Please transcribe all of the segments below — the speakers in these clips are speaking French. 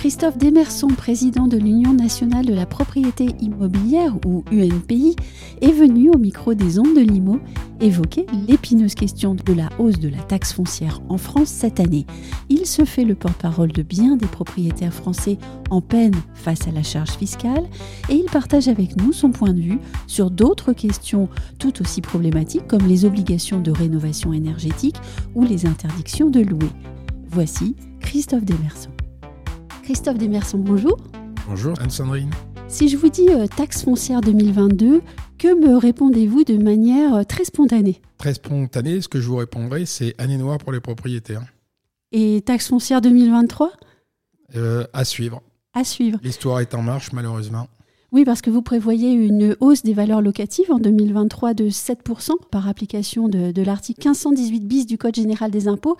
Christophe Demerson, président de l'Union nationale de la propriété immobilière ou UNPI, est venu au micro des ondes de Limo évoquer l'épineuse question de la hausse de la taxe foncière en France cette année. Il se fait le porte-parole de bien des propriétaires français en peine face à la charge fiscale et il partage avec nous son point de vue sur d'autres questions tout aussi problématiques comme les obligations de rénovation énergétique ou les interdictions de louer. Voici Christophe Demerson. Christophe Demerson, bonjour. Bonjour Anne-Sandrine. Si je vous dis euh, taxe foncière 2022, que me répondez-vous de manière euh, très spontanée? Très spontanée, ce que je vous répondrai, c'est année noire pour les propriétaires. Et taxe foncière 2023 euh, À suivre. À suivre. L'histoire est en marche, malheureusement. Oui, parce que vous prévoyez une hausse des valeurs locatives en 2023 de 7% par application de, de l'article 1518 bis du Code général des impôts.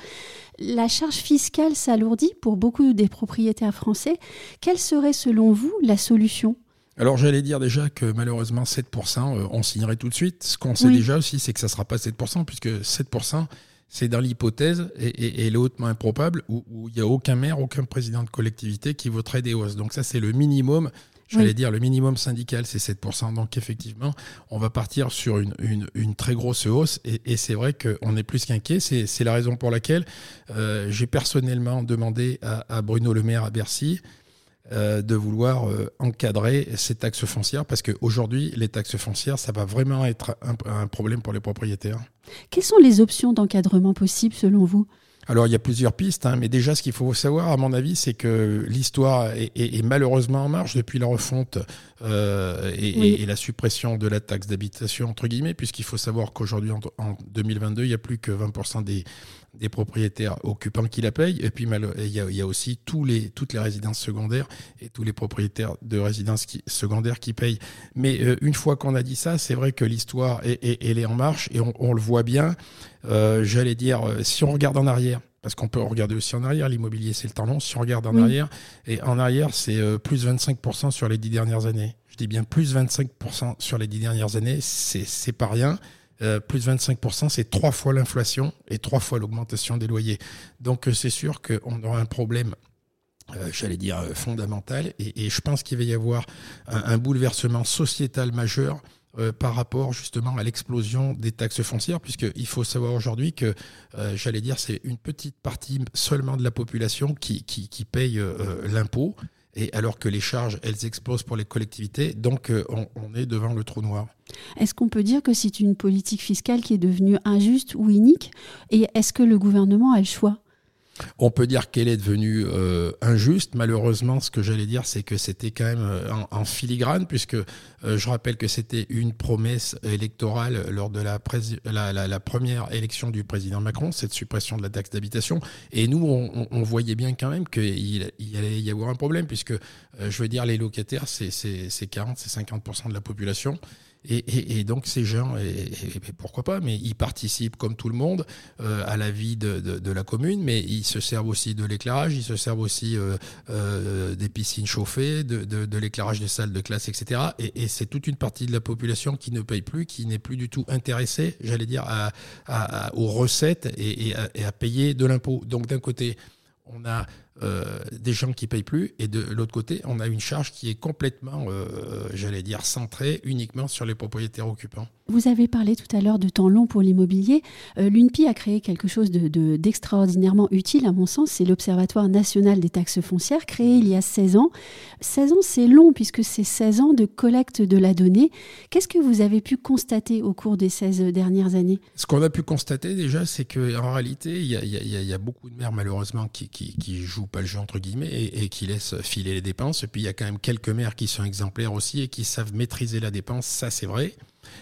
La charge fiscale s'alourdit pour beaucoup des propriétaires français. Quelle serait selon vous la solution? Alors j'allais dire déjà que malheureusement 7%, euh, on signerait tout de suite. Ce qu'on sait Oui. déjà aussi, c'est que ça ne sera pas 7%, puisque 7%, c'est dans l'hypothèse, et, et, hautement improbable, où où il n'y a aucun maire, aucun président de collectivité qui voterait des hausses. Donc ça, c'est le minimum. J'allais Oui. dire le minimum syndical, c'est 7%. Donc effectivement, on va partir sur une, une, une très grosse hausse. Et, et c'est vrai qu'on est plus qu'inquiet. C'est c'est la raison pour laquelle euh, j'ai personnellement demandé à, à Bruno Le Maire à Bercy euh, de vouloir euh, encadrer ces taxes foncières parce qu'aujourd'hui, les taxes foncières, ça va vraiment être un, un problème pour les propriétaires. Quelles sont les options d'encadrement possibles selon vous? Alors, il y a plusieurs pistes, hein, mais déjà, ce qu'il faut savoir, à mon avis, c'est que l'histoire est, est- est malheureusement en marche depuis la refonte euh, et, Oui. et- et la suppression de la taxe d'habitation, entre guillemets, puisqu'il faut savoir qu'aujourd'hui, en, en 2022, il n'y a plus que 20% des, des propriétaires occupants qui la payent. Et puis, il y a, il y a aussi tous les, toutes les résidences secondaires et tous les propriétaires de résidences qui- secondaires qui payent. Mais euh, une fois qu'on a dit ça, c'est vrai que l'histoire, est, est- elle est en marche et on, on le voit bien. Euh, J'allais dire, euh, si on regarde en arrière, parce qu'on peut regarder aussi en arrière, l'immobilier c'est le temps long, si on regarde en Oui. arrière, et en arrière c'est euh, plus 25% sur les dix dernières années. Je dis bien plus 25% sur les dix dernières années, c'est pas rien. Euh, plus 25%, c'est trois fois l'inflation et trois fois l'augmentation des loyers. Donc c'est sûr qu'on aura un problème euh, j'allais dire euh, fondamental, et, et je pense qu'il va y avoir un, un bouleversement sociétal majeur euh, par rapport justement à l'explosion des taxes foncières, puisqu'il faut savoir aujourd'hui que, euh, j'allais dire, c'est une petite partie seulement de la population qui, qui, paye euh, l'impôt, et alors que les charges, elles explosent pour les collectivités, donc on, on est devant le trou noir. Est-ce qu'on peut dire que c'est une politique fiscale qui est devenue injuste ou inique? Et est-ce que le gouvernement a le choix? On peut dire qu'elle est devenue euh, injuste. Malheureusement, ce que j'allais dire, c'est que c'était quand même euh, en, filigrane, puisque euh, je rappelle que c'était une promesse électorale lors de la, première élection du président Macron, cette suppression de la taxe d'habitation. Et nous, on, voyait bien quand même qu'il il allait y avoir un problème, puisque, je veux dire, les locataires, c'est 40, c'est 50% de la population. Et, donc ces gens, et, pourquoi pas, mais ils participent comme tout le monde euh, à la vie de, la commune, mais ils se servent aussi de l'éclairage, ils se servent aussi euh, euh, des piscines chauffées, de, l'éclairage des salles de classe, etc. Et, c'est toute une partie de la population qui ne paye plus, qui n'est plus du tout intéressée, j'allais dire, aux recettes et à payer de l'impôt. Donc d'un côté, on a euh, des gens qui payent plus, et de l'autre côté, on a une charge qui est complètement, euh, j'allais dire, centrée uniquement sur les propriétaires occupants. Vous avez parlé tout à l'heure de temps long pour l'immobilier. Euh, L'UNPI a créé quelque chose de- de- d'extraordinairement utile, à mon sens. C'est l'Observatoire national des taxes foncières, créé il y a 16 ans. 16 ans, c'est long, puisque c'est 16 ans de collecte de la donnée. Qu'est-ce que vous avez pu constater au cours des 16 dernières années? Ce qu'on a pu constater déjà, c'est qu'en réalité, y y y il y a beaucoup de maires malheureusement qui, qui, qui jouent pas le jeu entre guillemets et, et qui laissent filer les dépenses. Et puis il y a quand même quelques maires qui sont exemplaires aussi et qui savent maîtriser la dépense, ça c'est vrai.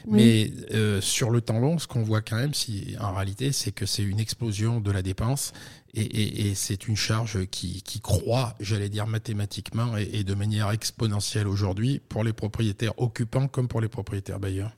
Mais euh, sur le temps long, ce qu'on voit quand même, si, en réalité, c'est que c'est une explosion de la dépense et, c'est une charge qui, croît, j'allais dire mathématiquement et, de manière exponentielle aujourd'hui pour les propriétaires occupants comme pour les propriétaires bailleurs.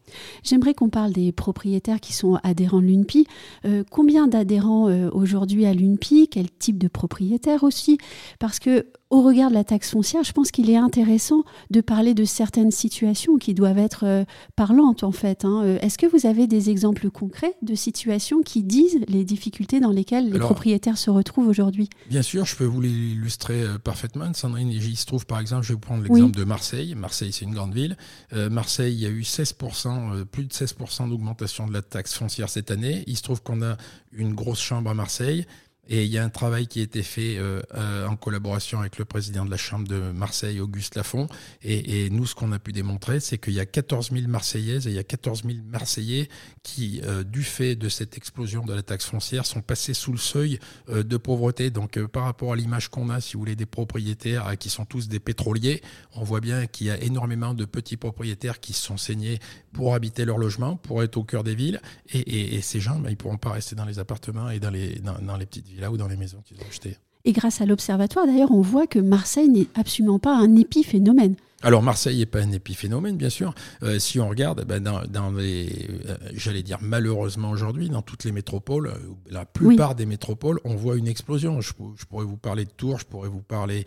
J'aimerais qu'on parle des propriétaires qui sont adhérents de l'UNPI. Euh, combien d'adhérents euh, aujourd'hui à l'UNPI? Quel type de propriétaires aussi? Parce que au regard de la taxe foncière, je pense qu'il est intéressant de parler de certaines situations qui doivent être euh, parlantes en fait. Hein. Euh, est-ce que vous avez des exemples concrets de situations qui disent les difficultés dans lesquelles les propriétaires se retrouvent aujourd'hui? Bien sûr, je peux vous l'illustrer euh, parfaitement. Sandrine, il se trouve par exemple, je vais vous prendre l'exemple de Marseille. Marseille, c'est une grande ville. Marseille, il y a eu 16%, plus de 16% d'augmentation de la taxe foncière cette année. Il se trouve qu'on a une grosse chambre à Marseille. Et il y a un travail qui a été fait euh, euh, en collaboration avec le président de la Chambre de Marseille, Auguste Lafont. Et, nous, ce qu'on a pu démontrer, c'est qu'il y a 14 000 Marseillaises et il y a 14 000 Marseillais qui, euh, du fait de cette explosion de la taxe foncière, sont passés sous le seuil de pauvreté. Donc, par rapport à l'image qu'on a, si vous voulez, des propriétaires qui sont tous des pétroliers, on voit bien qu'il y a énormément de petits propriétaires qui se sont saignés pour habiter leur logement, pour être au cœur des villes. Et, ces gens, ben, ils ne pourront pas rester dans les appartements et dans les petites villes là ou dans les maisons qu'ils ont achetées. Et grâce à l'observatoire, d'ailleurs, on voit que Marseille n'est absolument pas un épiphénomène. Alors Marseille n'est pas un épiphénomène, bien sûr. Euh, si on regarde, ben, dans, les, euh, j'allais dire malheureusement aujourd'hui, dans toutes les métropoles, euh, la plupart des métropoles, on voit une explosion. Je, pourrais vous parler de Tours, je pourrais vous parler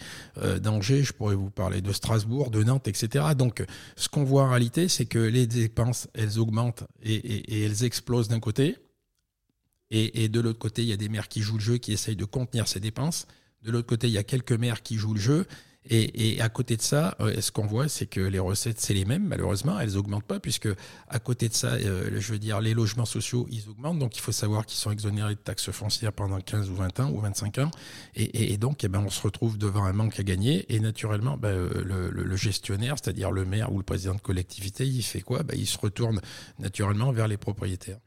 d'Angers, je pourrais vous parler de Strasbourg, de Nantes, etc. Donc, ce qu'on voit en réalité, c'est que les dépenses, elles augmentent et elles explosent d'un côté. Et, de l'autre côté, il y a des maires qui jouent le jeu, qui essayent de contenir ces dépenses. De l'autre côté, il y a quelques maires qui jouent le jeu. Et, à côté de ça, euh, ce qu'on voit, c'est que les recettes, c'est les mêmes, malheureusement, elles augmentent pas, puisque à côté de ça, euh, je veux dire, les logements sociaux, ils augmentent, donc il faut savoir qu'ils sont exonérés de taxes foncières pendant 15 ou 20 ans ou 25 ans, et, donc eh ben, on se retrouve devant un manque à gagner, et naturellement, ben, euh, le, gestionnaire, c'est-à-dire le maire ou le président de collectivité, il fait quoi? Ben, Il se retourne naturellement vers les propriétaires.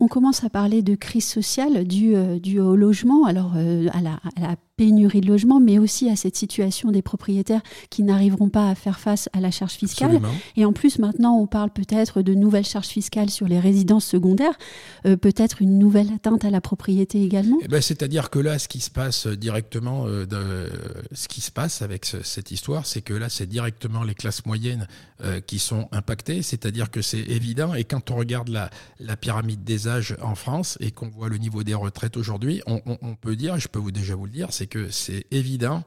On commence à parler de crise sociale due, au logement, alors la, à, la, pénurie de logement, mais aussi à cette situation des propriétaires qui n'arriveront pas à faire face à la charge fiscale. Et en plus, maintenant, on parle peut-être de nouvelles charges fiscales sur les résidences secondaires, euh, peut-être une nouvelle atteinte à la propriété également. Eh ben, C'est-à-dire que là, ce qui se passe directement, euh, de, ce qui se passe avec cette histoire, c'est que là, c'est directement les classes moyennes euh, qui sont impactées, c'est-à-dire que c'est évident. Et quand on regarde la, la pyramide des âges en France et qu'on voit le niveau des retraites aujourd'hui, on, on, on peut dire, je peux vous déjà vous le dire, c'est que c'est évident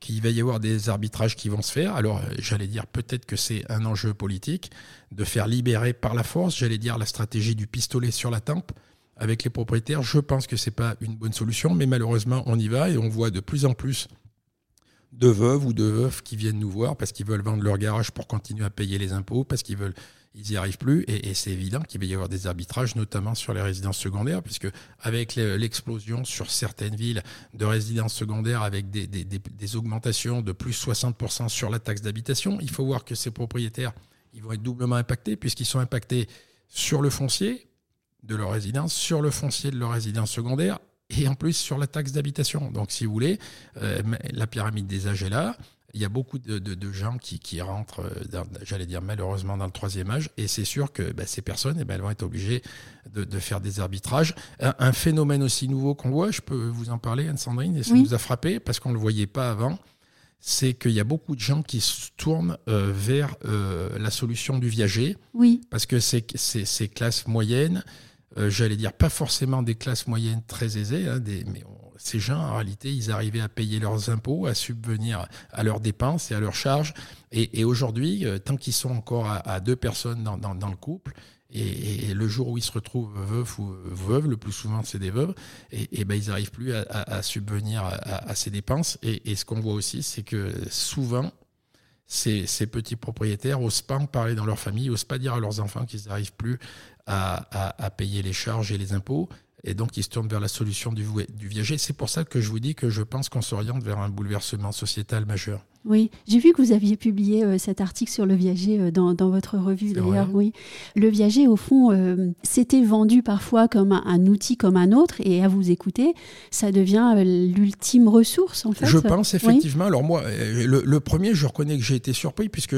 qu'il va y avoir des arbitrages qui vont se faire. Alors, j'allais dire peut-être que c'est un enjeu politique de faire libérer par la force, j'allais dire la stratégie du pistolet sur la tempe avec les propriétaires. Je pense que c'est pas une bonne solution, mais malheureusement, on y va et on voit de plus en plus de veuves ou de veufs qui viennent nous voir parce qu'ils veulent vendre leur garage pour continuer à payer les impôts, parce qu'ils veulent ils n'y arrivent plus. Et, c'est évident qu'il va y avoir des arbitrages, notamment sur les résidences secondaires, puisque avec l'explosion sur certaines villes de résidences secondaires, avec des, augmentations de plus 60% sur la taxe d'habitation, il faut voir que ces propriétaires, vont être doublement impactés, puisqu'ils sont impactés sur le foncier de leur résidence, sur le foncier de leur résidence secondaire, et en plus sur la taxe d'habitation. Donc, si vous voulez, euh, la pyramide des âges est là il y a beaucoup de, gens qui, rentrent, euh, j'allais dire malheureusement, dans le troisième âge, et c'est sûr que bah, ces personnes, eh ben, elles vont être obligées de, faire des arbitrages. Un, phénomène aussi nouveau qu'on voit, je peux vous en parler, Anne-Sandrine, et ça nous a frappé parce qu'on ne le voyait pas avant, c'est qu'il y a beaucoup de gens qui se tournent euh, vers euh, la solution du viager, oui. parce que c'est ces classes moyennes, j'allais dire pas forcément des classes moyennes très aisées, hein, des, mais ces gens, en réalité, ils arrivaient à payer leurs impôts, à subvenir à leurs dépenses et à leurs charges. Et, aujourd'hui, euh, tant qu'ils sont encore à, deux personnes dans, le couple, et, le jour où ils se retrouvent veufs ou veuves, le plus souvent c'est des veuves, et, ben ils n'arrivent plus à, subvenir à, ces dépenses. Et, ce qu'on voit aussi, c'est que souvent, ces, petits propriétaires n'osent pas en parler dans leur famille, n'osent pas dire à leurs enfants qu'ils n'arrivent plus à, payer les charges et les impôts et donc ils se tournent vers la solution du, du viager. C'est pour ça que je vous dis que je pense qu'on s'oriente vers un bouleversement sociétal majeur. Oui, j'ai vu que vous aviez publié euh, cet article sur le viager euh, dans, dans, votre revue d'ailleurs. Oui, le viager au fond, euh, c'était vendu parfois comme un, outil comme un autre, et à vous écouter, ça devient l'ultime ressource en fait. Je pense effectivement. Alors moi, le, premier, je reconnais que j'ai été surpris puisque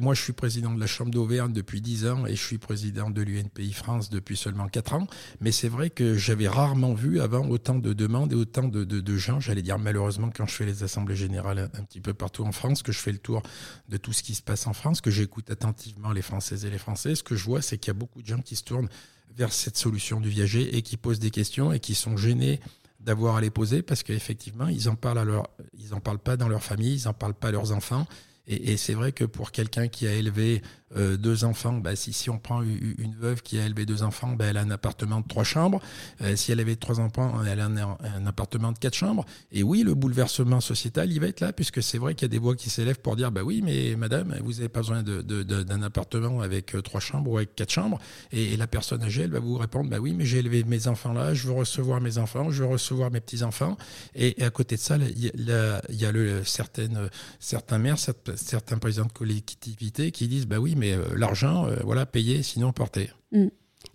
moi je suis président de la Chambre d'Auvergne depuis 10 ans et je suis président de l'UNPI France depuis seulement 4 ans. Mais c'est vrai que j'avais rarement vu avant autant de demandes et autant de, de, de gens. J'allais dire malheureusement quand je fais les assemblées générales un petit peu partout en France, que je fais le tour de tout ce qui se passe en France, que j'écoute attentivement les Françaises et les Français, ce que je vois, c'est qu'il y a beaucoup de gens qui se tournent vers cette solution du viager et qui posent des questions et qui sont gênés d'avoir à les poser parce qu'effectivement, ils en parlent pas dans leur famille, ils en parlent pas à leurs enfants. Et, c'est vrai que pour quelqu'un qui a élevé euh, deux enfants, bah, si, on prend une veuve qui a élevé deux enfants, bah, elle a un appartement de trois chambres. Euh, si elle avait trois enfants, elle a un, appartement de quatre chambres. Et oui, le bouleversement sociétal, il va être là, puisque c'est vrai qu'il y a des voix qui s'élèvent pour dire, bah oui, mais madame, vous n'avez pas besoin d'un appartement avec euh, trois chambres ou avec quatre chambres. Et, la personne âgée, elle va vous répondre, bah oui, mais j'ai élevé mes enfants là, je veux recevoir mes enfants, je veux recevoir mes petits-enfants. Et, à côté de ça, il y a, certaines, certains maires, certains présidents de collectivités qui disent, bah oui, mais euh, l'argent, euh, voilà, payer, sinon porter. Mm.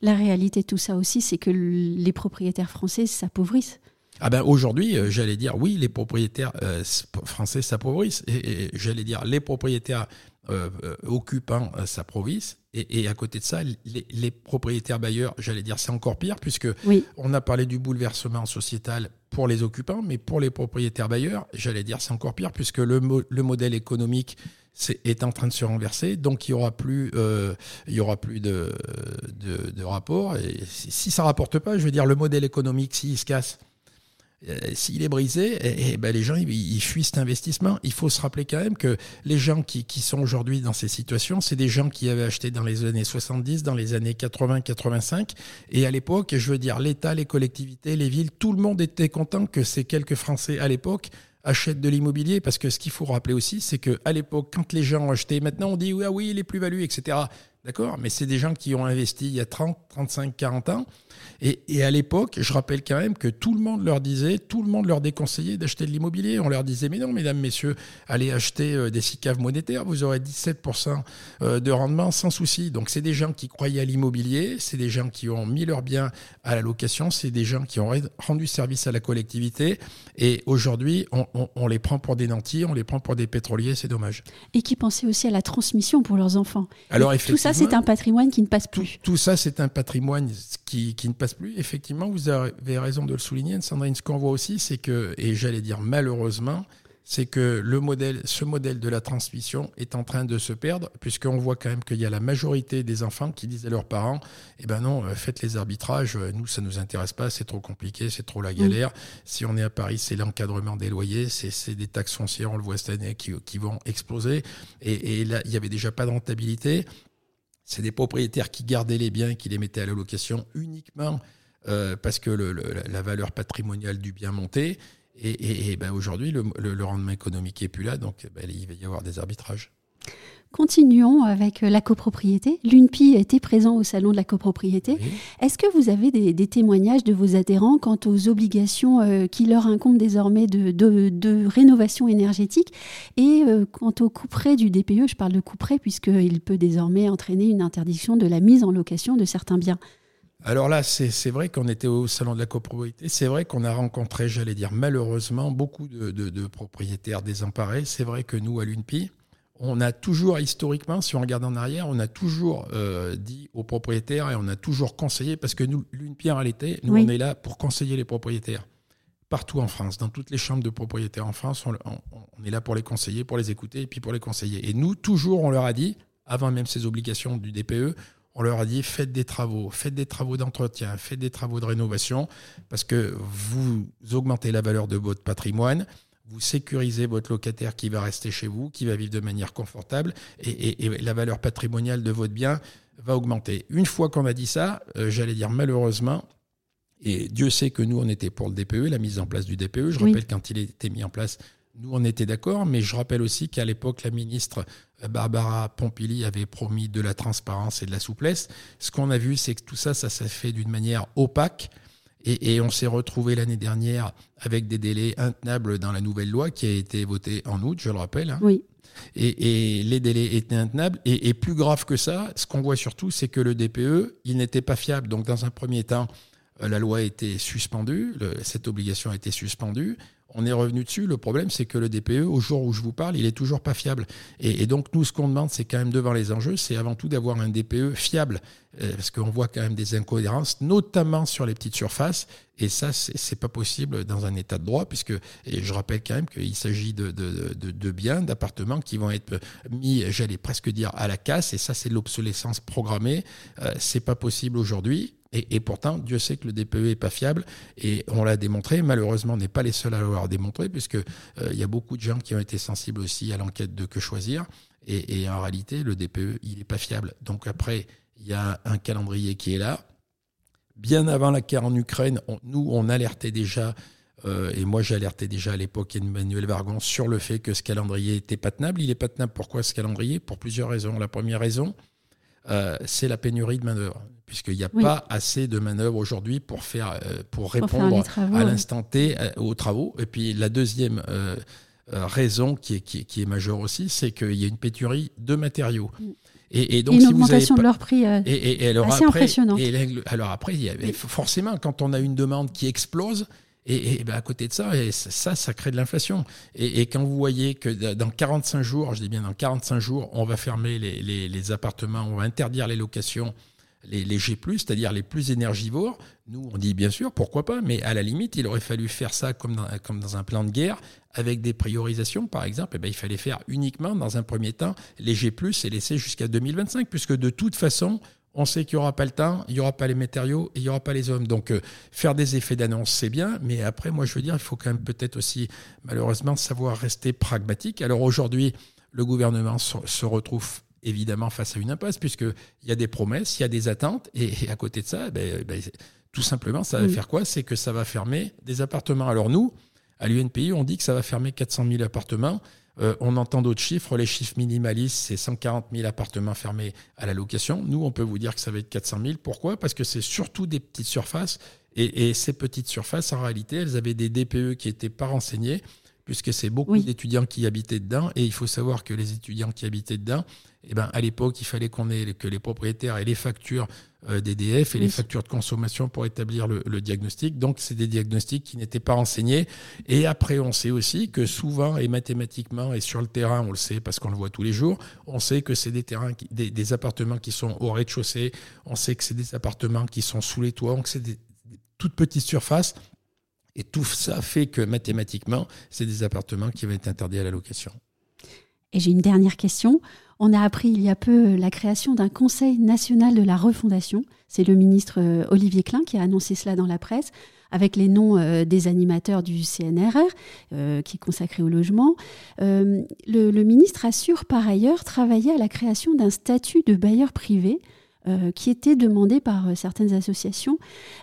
La réalité de tout ça aussi, c'est que les propriétaires français s'appauvrissent. Ah ben aujourd'hui, euh, j'allais dire oui, les propriétaires français s'appauvrissent. Et, j'allais dire les propriétaires occupants s'appauvrissent. Et, à côté de ça, les, propriétaires bailleurs, j'allais dire c'est encore pire puisque on a parlé du bouleversement sociétal pour les occupants, mais pour les propriétaires bailleurs, j'allais dire c'est encore pire puisque le, le modèle économique est, en train de se renverser, donc il y aura plus, euh, il y aura plus de, de, rapport. Et si, ça rapporte pas, je veux dire, le modèle économique, s'il se casse, s'il est brisé, et, et ben les gens ils, fuient cet investissement. Il faut se rappeler quand même que les gens qui, qui sont aujourd'hui dans ces situations, c'est des gens qui avaient acheté dans les années 70, dans les années 80-85, et à l'époque, je veux dire, l'État, les collectivités, les villes, tout le monde était content que ces quelques Français à l'époque achètent de l'immobilier parce que ce qu'il faut rappeler aussi, c'est qu'à l'époque, quand les gens achetaient, maintenant on dit oui, ah oui, les plus-values, etc. D'accord? Mais c'est des gens qui ont investi il y a 30, 35, 40 ans. Et, à l'époque, je rappelle quand même que tout le monde leur disait, tout le monde leur déconseillait d'acheter de l'immobilier. On leur disait, mais non, mesdames, messieurs, allez acheter euh, des SICAV monétaires, vous aurez 17% euh, de rendement sans souci. Donc c'est des gens qui croyaient à l'immobilier, c'est des gens qui ont mis leurs biens à la location, c'est des gens qui ont rendu service à la collectivité. Et aujourd'hui, on, les prend pour des nantis, on les prend pour des pétroliers, c'est dommage. Et qui pensaient aussi à la transmission pour leurs enfants. Alors, tout ça, c'est un patrimoine qui ne passe plus. Tout, ça, c'est un patrimoine qui, qui ne passe plus. Effectivement, vous avez raison de le souligner, Sandrine. Ce qu'on voit aussi, c'est que, et j'allais dire malheureusement, c'est que le modèle, ce modèle de la transmission est en train de se perdre, puisqu'on voit quand même qu'il y a la majorité des enfants qui disent à leurs parents Eh ben non, euh, faites les arbitrages, euh, nous, ça ne nous intéresse pas, c'est trop compliqué, c'est trop la galère. Si on est à Paris, c'est l'encadrement des loyers, c'est des taxes foncières, on le voit cette année, qui, qui vont exploser. Et, et là, il n'y avait déjà pas de rentabilité. C'est des propriétaires qui gardaient les biens qui les mettaient à la location uniquement euh, parce que la valeur patrimoniale du bien montait. Et, ben aujourd'hui, le, le, rendement économique n'est plus là, donc ben, il va y avoir des arbitrages. Continuons avec la copropriété. L'UNPI était présent au salon de la copropriété. Est-ce que vous avez des, témoignages de vos adhérents quant aux obligations euh, qui leur incombent désormais de, de, de rénovation énergétique et euh, quant au couperet du DPE Je parle de couperet puisqu'il peut désormais entraîner une interdiction de la mise en location de certains biens. Alors là, c'est vrai qu'on était au salon de la copropriété. C'est vrai qu'on a rencontré, j'allais dire malheureusement, beaucoup de, propriétaires désemparés. C'est vrai que nous, à l'UNPI, on a toujours, historiquement, si on regarde en arrière, on a toujours euh, dit aux propriétaires et on a toujours conseillé, parce que nous, l'UNPI en réalité, nous, on est là pour conseiller les propriétaires. Partout en France, dans toutes les chambres de propriétaires en France, on, on est là pour les conseiller, pour les écouter et puis pour les conseiller. Et nous, toujours, on leur a dit, avant même ces obligations du DPE, on leur a dit faites des travaux, faites des travaux d'entretien, faites des travaux de rénovation, parce que vous augmentez la valeur de votre patrimoine, vous sécurisez votre locataire qui va rester chez vous, qui va vivre de manière confortable, et, la valeur patrimoniale de votre bien va augmenter. Une fois qu'on a dit ça, euh, j'allais dire malheureusement, et Dieu sait que nous, on était pour le DPE, la mise en place du DPE. Je rappelle quand il était mis en place, nous, on était d'accord, mais je rappelle aussi qu'à l'époque, la ministre euh, Barbara Pompili avait promis de la transparence et de la souplesse. Ce qu'on a vu, c'est que tout ça, ça s'est fait d'une manière opaque. Et, on s'est retrouvé l'année dernière avec des délais intenables dans la nouvelle loi qui a été votée en août, je le rappelle. Hein. Oui. Et, les délais étaient intenables. Et, plus grave que ça, ce qu'on voit surtout, c'est que le DPE, il n'était pas fiable. Donc, dans un premier temps, euh, la loi a été suspendue, cette obligation a été suspendue on est revenu dessus. Le problème, c'est que le DPE, au jour où je vous parle, il est toujours pas fiable. Et, donc, nous, ce qu'on demande, c'est quand même devant les enjeux, c'est avant tout d'avoir un DPE fiable. Euh, parce qu'on voit quand même des incohérences, notamment sur les petites surfaces. Et ça, c'est pas possible dans un état de droit, puisque, et je rappelle quand même qu'il s'agit de, biens, d'appartements qui vont être mis, j'allais presque dire, à la casse. Et ça, c'est l'obsolescence programmée. Euh, c'est pas possible aujourd'hui. Et, pourtant, Dieu sait que le DPE est pas fiable et on l'a démontré. Malheureusement, on n'est pas les seuls à l'avoir démontré puisque euh, il y a beaucoup de gens qui ont été sensibles aussi à l'enquête de Que choisir. Et, en réalité, le DPE, il n'est pas fiable. Donc après, il y a un calendrier qui est là. Bien avant la guerre en Ukraine, nous, on alertait déjà euh, et moi, alerté déjà à l'époque Emmanuel Vargon sur le fait que ce calendrier était pas tenable. Il est pas tenable. Pourquoi ce calendrier? Pour plusieurs raisons. La première raison, euh, c'est la pénurie de main-d'œuvre puisqu'il n'y a pas assez de manœuvres aujourd'hui pour faire euh, pour répondre à l'instant T euh, aux travaux. Et puis la deuxième raison qui est, qui, est majeure aussi, c'est qu'il y a une pénurie de matériaux. Mm. Et, et, donc, une augmentation de leur prix et, et, alors assez après, impressionnante. alors après, il y a, forcément, quand on a une demande qui explose, et, ben à côté de ça, ça, ça crée de l'inflation. Et, quand vous voyez que dans 45 jours, je dis bien dans 45 jours, on va fermer les, appartements, on va interdire les locations les, les G+, c'est-à-dire les plus énergivores, nous, on dit bien sûr, pourquoi pas, mais à la limite, il aurait fallu faire ça comme dans, comme dans un plan de guerre, avec des priorisations, par exemple, et ben, il fallait faire uniquement, dans un premier temps, les G+, et laisser jusqu'à 2025, puisque de toute façon, on sait qu'il n'y aura pas le temps, il n'y aura pas les matériaux et il n'y aura pas les hommes. Donc, euh, faire des effets d'annonce, c'est bien, mais après, moi, je veux dire, il faut quand même peut-être aussi, malheureusement, savoir rester pragmatique. Alors aujourd'hui, le gouvernement se retrouve évidemment face à une impasse, puisqu'il y a des promesses, il y a des attentes, et, à côté de ça, ben, ben, tout simplement, ça va faire quoi? C'est que ça va fermer des appartements. Alors nous, à l'UNPI, on dit que ça va fermer 400 000 appartements. Euh, on entend d'autres chiffres. Les chiffres minimalistes, c'est 140 000 appartements fermés à la location. Nous, on peut vous dire que ça va être 400 000. Pourquoi? Parce que c'est surtout des petites surfaces. Et, ces petites surfaces, en réalité, elles avaient des DPE qui n'étaient pas renseignés, puisque c'est beaucoup d'étudiants qui habitaient dedans. Et il faut savoir que les étudiants qui habitaient dedans, eh ben, à l'époque, il fallait qu'on ait que les propriétaires aient les factures euh, d'EDF et les factures de consommation pour établir le, diagnostic. Donc, c'est des diagnostics qui n'étaient pas renseignés. Et après, on sait aussi que souvent, et mathématiquement, et sur le terrain, on le sait parce qu'on le voit tous les jours, on sait que c'est des terrains, des, appartements qui sont au rez-de-chaussée, on sait que c'est des appartements qui sont sous les toits, donc c'est des, des toutes petites surfaces. Et tout ça fait que mathématiquement, c'est des appartements qui vont être interdits à la location. Et j'ai une dernière question. On a appris il y a peu la création d'un Conseil national de la refondation. C'est le ministre euh, Olivier Klein qui a annoncé cela dans la presse, avec les noms euh, des animateurs du CNRR, euh, qui est consacré au logement. le, ministre assure par ailleurs travailler à la création d'un statut de bailleur privé euh, qui était demandé par euh, certaines associations.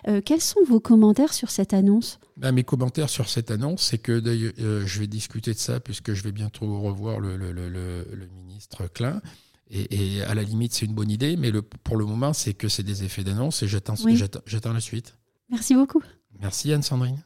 Euh, quels sont vos commentaires sur cette annonce? Ben, Mes commentaires sur cette annonce, c'est que je vais discuter de ça puisque je vais bientôt revoir le, ministre Klein. Et, à la limite, c'est une bonne idée, mais pour le moment, c'est que c'est des effets d'annonce et j'attends la suite. Merci beaucoup. Merci Anne-Sandrine.